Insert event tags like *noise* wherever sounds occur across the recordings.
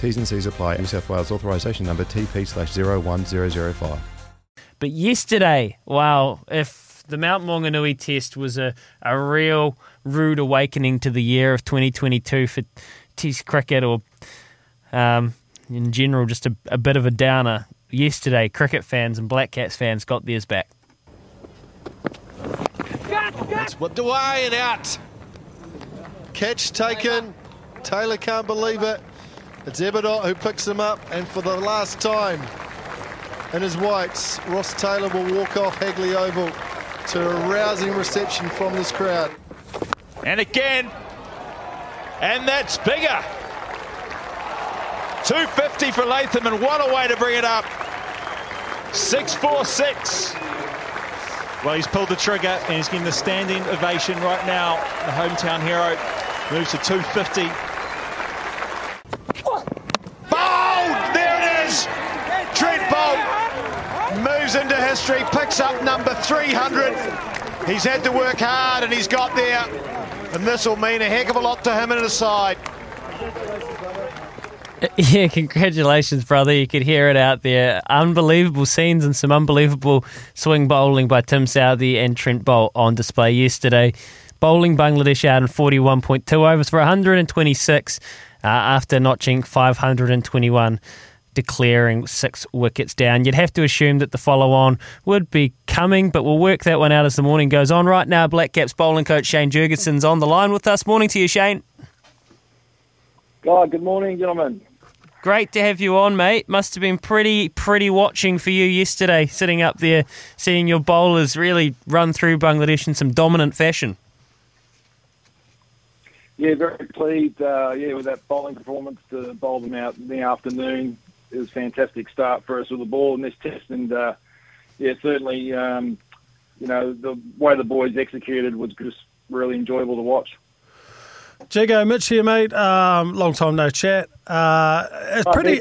T's and C's apply. New South Wales authorisation number TP slash 01005. But yesterday, wow, if the Mount Maunganui test was a, a real rude awakening to the year of 2022 for Test cricket or um, in general, just a, a bit of a downer, yesterday cricket fans and Black Caps fans got theirs back. It's whipped away and out. Catch taken. Taylor can't believe it. It's Ebadot who picks him up, and for the last time in his whites, Ross Taylor will walk off Hagley Oval to a rousing reception from this crowd. And again, and that's bigger. 250 for Latham, and what a way to bring it up. 646. Well, he's pulled the trigger and he's getting the standing ovation right now. The hometown hero moves to 250. Bold! There it is! Trent Boult history, picks up number 300. He's had to work hard and he's got there. And this will mean a heck of a lot to him and his side. *laughs* Yeah, congratulations, brother. You could hear it out there. Unbelievable scenes and some unbelievable swing bowling by Tim Southee and Trent Boult on display yesterday. Bowling Bangladesh out in 41.2 overs for 126 uh, after notching 521 declaring six wickets down. You'd have to assume that the follow on would be coming, but we'll work that one out as the morning goes on. Right now, Black Caps bowling coach Shane Jurgensen's on the line with us. Morning to you, Shane. God, good morning, gentlemen. Great to have you on, mate. Must have been pretty, pretty watching for you yesterday, sitting up there, seeing your bowlers really run through Bangladesh in some dominant fashion. Yeah, very pleased. Uh, yeah, with that bowling performance to bowl them out in the afternoon. It was a fantastic start for us with the ball in this test, and uh, yeah, certainly, um, you know, the way the boys executed was just really enjoyable to watch. Jago, Mitch here, mate. Um, long time no chat. Uh, it's pretty,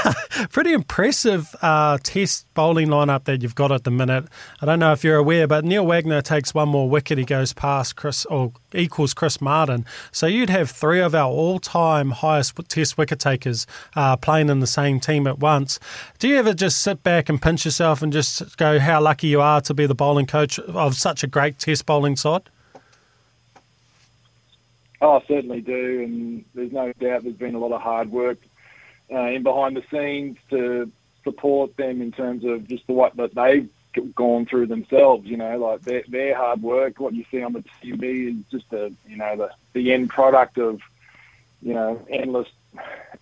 *laughs* pretty impressive uh, test bowling lineup that you've got at the minute. I don't know if you're aware, but Neil Wagner takes one more wicket. He goes past Chris or equals Chris Martin. So you'd have three of our all-time highest test wicket takers uh, playing in the same team at once. Do you ever just sit back and pinch yourself and just go, how lucky you are to be the bowling coach of such a great test bowling side? Oh, I certainly do, and there's no doubt there's been a lot of hard work uh, in behind the scenes to support them in terms of just the what that they've gone through themselves. You know, like their, their hard work. What you see on the TV is just a you know the the end product of you know endless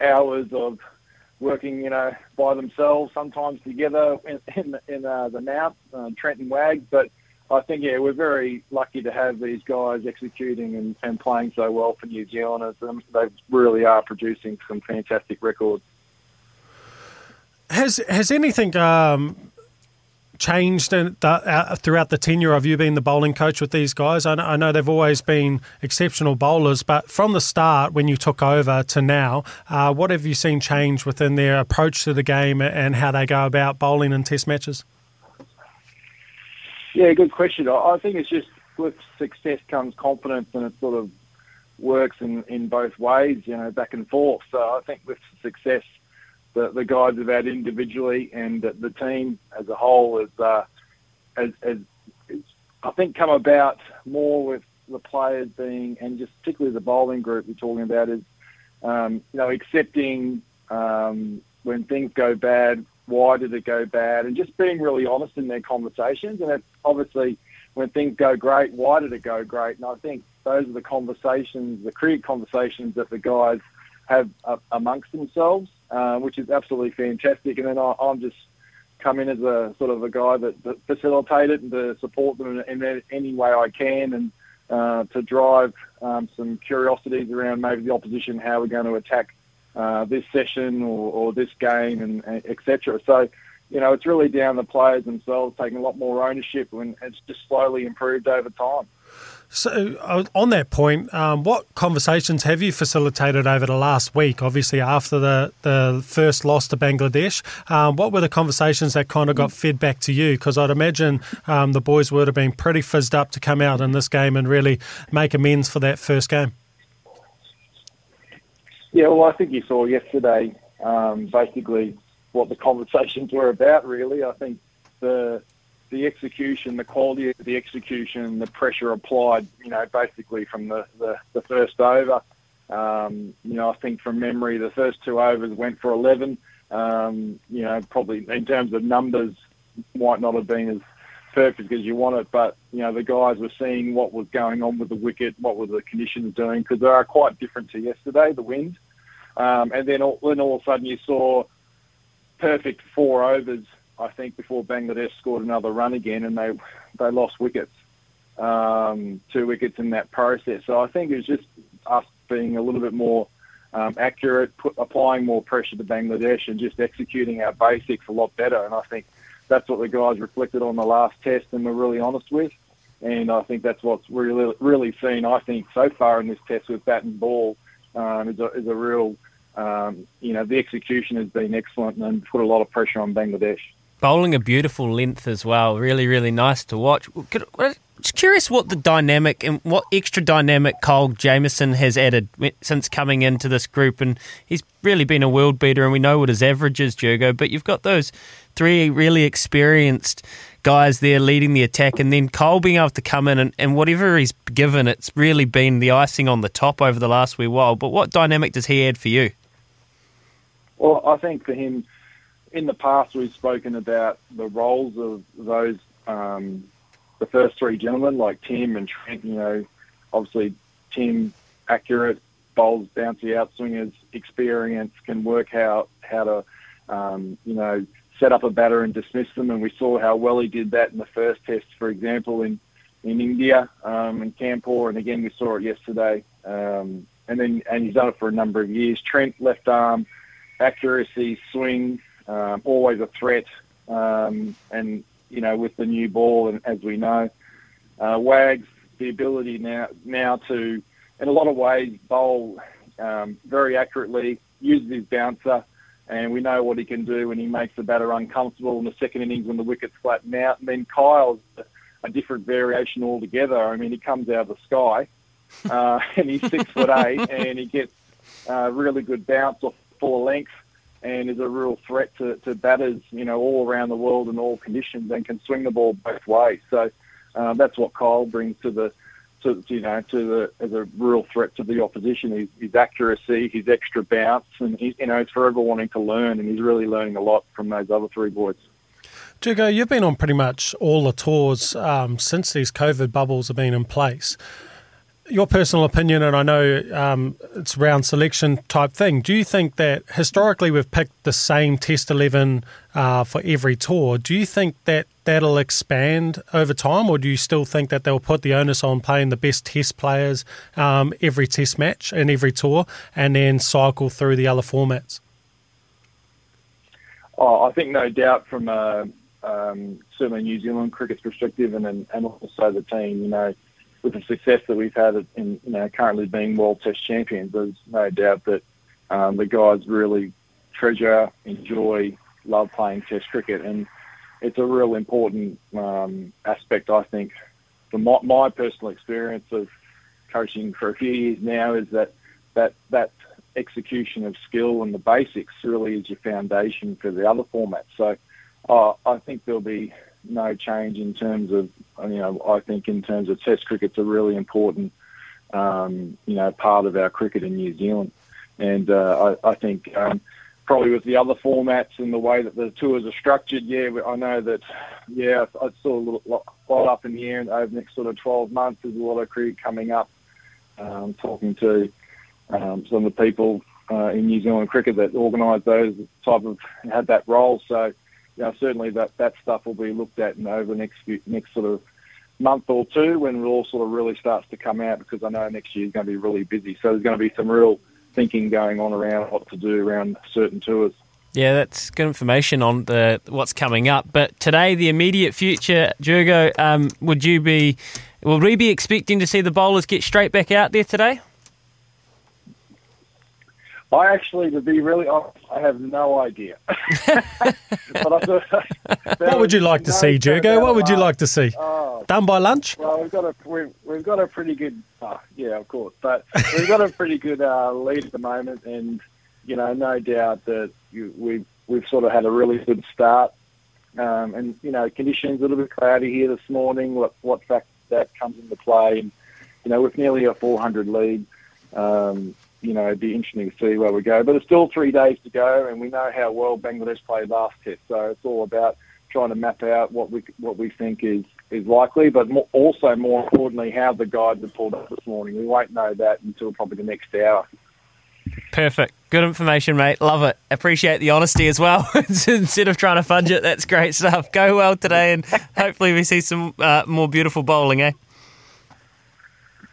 hours of working, you know, by themselves, sometimes together in in, in uh, the Mount, uh, Trent and Wag, but I think, yeah, we're very lucky to have these guys executing and, and playing so well for New Zealand. Um, they really are producing some fantastic records. Has has anything um, changed in the, uh, throughout the tenure of you being the bowling coach with these guys? I know, I know, they've always been exceptional bowlers, but from the start, when you took over to now, uh, what have you seen change within their approach to the game and how they go about bowling in Test matches? Yeah, good question. I think it's just with success comes confidence, and it sort of works in, in both ways, you know, back and forth. So I think with success, the, the guys have had individually and the, the team as a whole is, uh, has, has, I think, come about more with the players being, and just particularly the bowling group we're talking about, is, um, you know, accepting um, when things go bad, why did it go bad, and just being really honest in their conversations. And it's obviously when things go great, why did it go great? And I think those are the conversations, the cricket conversations that the guys have uh, amongst themselves, uh, which is absolutely fantastic. And then I, am just come in as a sort of a guy that, that and to support them in, in any way I can and uh, to drive um, some curiosities around maybe the opposition, how we're going to attack uh, this session or, or this game and, and etc. So, you know, it's really down the players themselves taking a lot more ownership and it's just slowly improved over time. So, uh, on that point, um, what conversations have you facilitated over the last week? Obviously, after the, the first loss to Bangladesh, um, what were the conversations that kind of got fed back to you? Because I'd imagine um, the boys would have been pretty fizzed up to come out in this game and really make amends for that first game. Yeah, well, I think you saw yesterday um, basically what the conversations were about. Really, I think the the execution, the quality of the execution, the pressure applied, you know, basically from the, the, the first over. Um, you know, I think from memory, the first two overs went for 11. Um, you know, probably in terms of numbers, might not have been as perfect as you want it, but, you know, the guys were seeing what was going on with the wicket, what were the conditions doing, because they are quite different to yesterday, the wind. Um, and then all, then all of a sudden you saw perfect four overs I think before Bangladesh scored another run again, and they they lost wickets, um, two wickets in that process. So I think it was just us being a little bit more um, accurate, put, applying more pressure to Bangladesh, and just executing our basics a lot better. And I think that's what the guys reflected on the last test, and were really honest with. And I think that's what's really really seen. I think so far in this test with bat and ball um, is, a, is a real um, you know, the execution has been excellent and put a lot of pressure on Bangladesh bowling a beautiful length as well. Really, really nice to watch. Just curious what the dynamic and what extra dynamic Kyle Jamieson has added since coming into this group. And he's really been a world beater, and we know what his average is, Jurgo. But you've got those three really experienced guys there leading the attack, and then Cole being able to come in and, and whatever he's given, it's really been the icing on the top over the last wee while. But what dynamic does he add for you? Well, I think for him, in the past, we've spoken about the roles of those, um, the first three gentlemen, like Tim and Trent. You know, obviously Tim, accurate, bowls, bouncy out swingers, experience, can work out how to, um, you know, set up a batter and dismiss them. And we saw how well he did that in the first test, for example, in in India um, in Kanpur, and again we saw it yesterday. Um, and then and he's done it for a number of years. Trent left arm accuracy, swing, um, always a threat. Um, and you know, with the new ball, and as we know, uh, Wags the ability now now to, in a lot of ways, bowl um, very accurately, uses his bouncer, and we know what he can do when he makes the batter uncomfortable in the second innings when the wickets flatten out. And then Kyle's a different variation altogether. I mean, he comes out of the sky, uh, *laughs* and he's six foot eight, and he gets uh, really good bounce off full length and is a real threat to, to batters, you know, all around the world in all conditions and can swing the ball both ways. So um, that's what Kyle brings to the, to, you know, to the as a real threat to the opposition. His, his accuracy, his extra bounce, and he, you know, he's forever wanting to learn, and he's really learning a lot from those other three boys. Jurgo, you've been on pretty much all the tours um, since these COVID bubbles have been in place your personal opinion, and I know um, it's round selection type thing. Do you think that historically we've picked the same Test eleven uh, for every tour? Do you think that that'll expand over time, or do you still think that they'll put the onus on playing the best Test players um, every Test match and every tour, and then cycle through the other formats? Oh, I think no doubt from a, um, certainly New Zealand cricket's perspective, and and also the team. You know, with the success that we've had in you know currently being World Test champions, there's no doubt that um, the guys really treasure, enjoy, love playing Test cricket, and it's a real important um, aspect, I think, from my, my personal experience of coaching for a few years now, is that that that execution of skill and the basics really is your foundation for the other formats. So uh, I think there'll be no change in terms of, you know, I think in terms of Test cricket's a really important, um, you know, part of our cricket in New Zealand. And uh, I, I think um, probably with the other formats and the way that the tours are structured, yeah, I know that, yeah, I saw a little lot, lot up in the air over the next sort of 12 months. There's a lot of cricket coming up. Um, talking to um, some of the people uh, in New Zealand cricket that organise those type of had that role. So, you know, certainly that, that stuff will be looked at in over the next few, next sort of month or two when it all sort of really starts to come out because I know next year is going to be really busy. So there's going to be some real thinking going on around what to do around certain tours. Yeah, that's good information on the what's coming up. But today, the immediate future, Jurgo, um, would you be, will we be expecting to see the bowlers get straight back out there today? I actually, to be really honest, I have no idea. what would you like to no see, Jurgo? What would you like to see? Oh, Done by lunch? Well, we've got a we've, we've got a pretty good, uh, yeah, of course, but we've got a pretty good uh, lead at the moment, and you know, no doubt that you, we've we've sort of had a really good start. Um, and you know, conditions a little bit cloudy here this morning. What what fact that comes into play? And you know, with nearly a 400 lead, um, you know, it'd be interesting to see where we go. But it's still three days to go, and we know how well Bangladesh played last test. So it's all about trying to map out what we what we think is is likely, but more, also more importantly, how the guides have pulled up this morning. We won't know that until probably the next hour. Perfect. Good information, mate. Love it. Appreciate the honesty as well. *laughs* Instead of trying to fudge it, that's great stuff. Go well today, and hopefully we see some uh, more beautiful bowling, eh?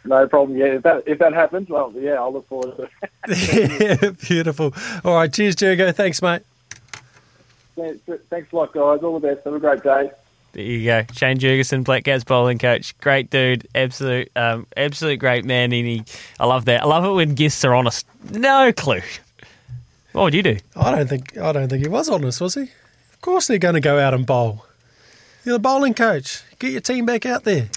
No problem. Yeah, if that if that happens, well, yeah, I'll look forward to it. yeah, *laughs* beautiful. All right, cheers, Jurgo. Thanks, mate. Thanks a lot, guys. All the best. Have a great day. There you go, Shane Jurgensen, Black Caps bowling coach. Great dude, absolute, um, absolute great man. And he, I love that. I love it when guests are honest. No clue. What would you do? I don't think. I don't think he was honest, was he? Of course, they're going to go out and bowl. You're the bowling coach. Get your team back out there.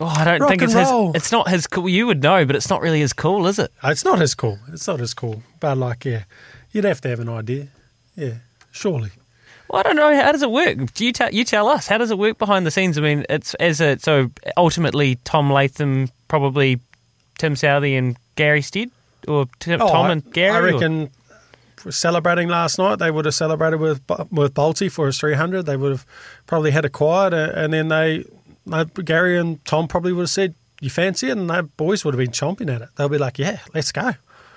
Oh, I don't Rock think it's his. roll. It's not his cool. You would know, but it's not really as cool, is it? Uh, It's not as cool. It's not as cool. But like, yeah, you'd have to have an idea. Yeah, surely. Well, I don't know. How does it work? Do you tell you tell us? How does it work behind the scenes? I mean, it's as a so ultimately Tom Latham, probably Tim Southee and Gary Stead, or Tim, Oh, Tom I- and Gary. I or- reckon celebrating last night, they would have celebrated with with Boult for his 300. They would have probably had a quiet, uh, and then they, Gary and Tom probably would have said, "You fancy it?" And the boys would have been chomping at it. They'll be like, "Yeah, let's go."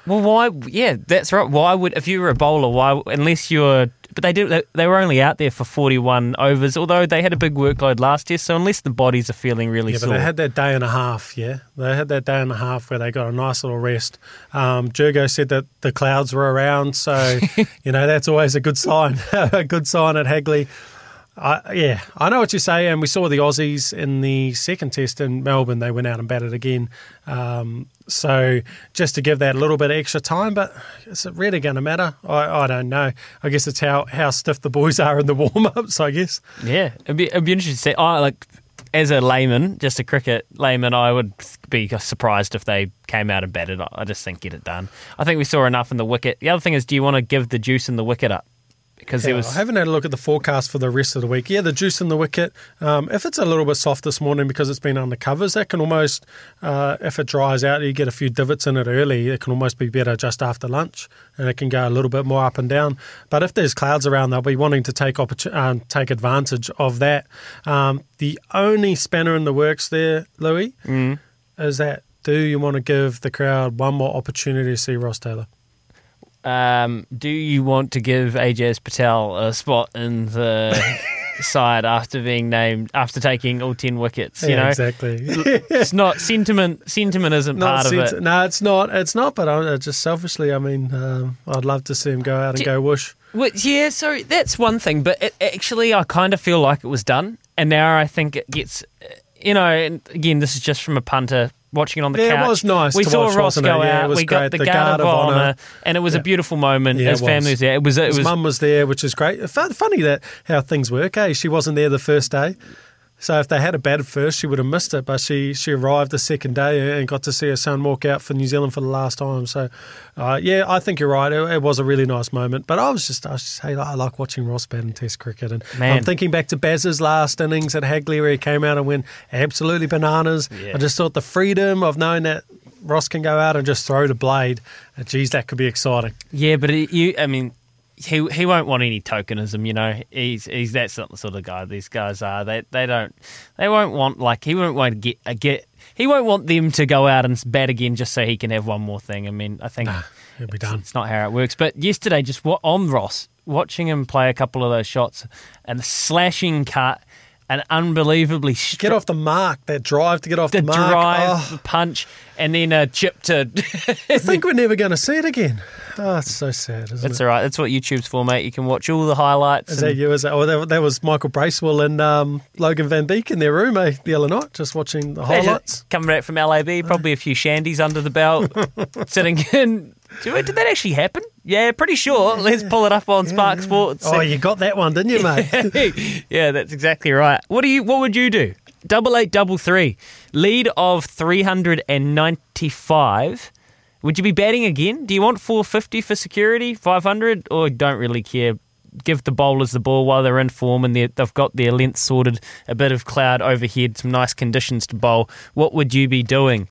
Well, why? Yeah, that's right. Why would if you were a bowler? Why unless you're? But they did. They, they were only out there for forty-one overs, although they had a big workload last year. So unless the bodies are feeling really Yeah, but sore, they had that day and a half. Yeah, they had that day and a half where they got a nice little rest. Um, Jurgo said that the clouds were around, so *laughs* you know that's always a good sign. *laughs* a good sign at Hagley. I, yeah, I know what you say, and we saw the Aussies in the second test in Melbourne. They went out and batted again. Um, so just to give that a little bit of extra time, but is it really going to matter? I, I don't know. I guess it's how, how stiff the boys are in the warm ups. I guess. Yeah, it'd be, it'd be interesting to see. I like as a layman, just a cricket layman, I would be surprised if they came out and batted. I just think get it done. I think we saw enough in the wicket. The other thing is, do you want to give the juice in the wicket up? Because Yeah, was I haven't had a look at the forecast for the rest of the week. Yeah, the juice in the wicket. Um, if it's a little bit soft this morning because it's been under covers, that can almost, uh, if it dries out, you get a few divots in it early. It can almost be better just after lunch, and it can go a little bit more up and down. But if there's clouds around, they'll be wanting to take opportu- um, take advantage of that. Um, the only spanner in the works there, Louis, Mm. is that do you want to give the crowd one more opportunity to see Ross Taylor? Um, do you want to give Ajaz Patel a spot in the *laughs* side after being named after taking all ten wickets. You yeah, know, exactly. it's not sentiment. Sentiment isn't Not part of it. No, it's not. It's not. But I, just selfishly, I mean, um, I'd love to see him go out and Do- go whoosh. Well, yeah, so that's one thing, but it, actually, I kind of feel like it was done, and now I think it gets, uh, you know, and again, this is just from a punter watching it on the Yeah, it was nice We saw watch, Ross go Yeah, out. was we got the, The guard, of honour, and it was a beautiful moment. Yeah, His family was. there. It was. It His was. mum was there, which is great. Fu- Funny that how things work. Eh? She wasn't there the first day, so if they had a batted first, she would have missed it. But she she arrived the second day and got to see her son walk out for New Zealand for the last time. So, uh, yeah, I think you're right. It, it was a really nice moment. But I was just I was just hey, I like watching Ross bat in Test cricket, and Man. I'm thinking back to Baz's last innings at Hagley where he came out and went absolutely bananas. Yeah. I just thought the freedom of knowing that. Ross can go out and just throw the blade. Uh, Geez, that could be exciting. Yeah, but it, you, I mean, he he won't want any tokenism. You know, he's he's that's not the sort of guy these guys are. They they don't they won't want like he won't want to get a get. He won't want them to go out and bat again just so he can have one more thing. I mean, I think he'll be it's, done. it's not how it works. But yesterday, just on Ross, watching him play a couple of those shots and the slashing cut, and unbelievably Get off the mark. That drive to get off the the, mark. drive, Oh. the punch, and then a chip to. *laughs* I think we're never going to see it again. Oh, it's so sad, isn't That's it? all right. That's what YouTube's for, mate. You can watch all the highlights. Is that you? Is that? Oh, that, that was Michael Bracewell and um, Logan Van Beek in their room eh, the other night, just watching the highlights. Coming back from LAB, probably a few shandies under the belt, *laughs* sitting in. Did did that actually happen? Yeah, pretty sure. Let's pull it up on Spark Sports. Oh, you got that one, didn't you, mate? *laughs* yeah, that's exactly right. What do you? What would you do? Double eight, double three, lead of three hundred and ninety-five. Would you be batting again? Do you want four fifty for security, five hundred, or don't really care? Give the bowlers the ball while they're in form and they're- they've got their length sorted. A bit of cloud overhead, some nice conditions to bowl. What would you be doing?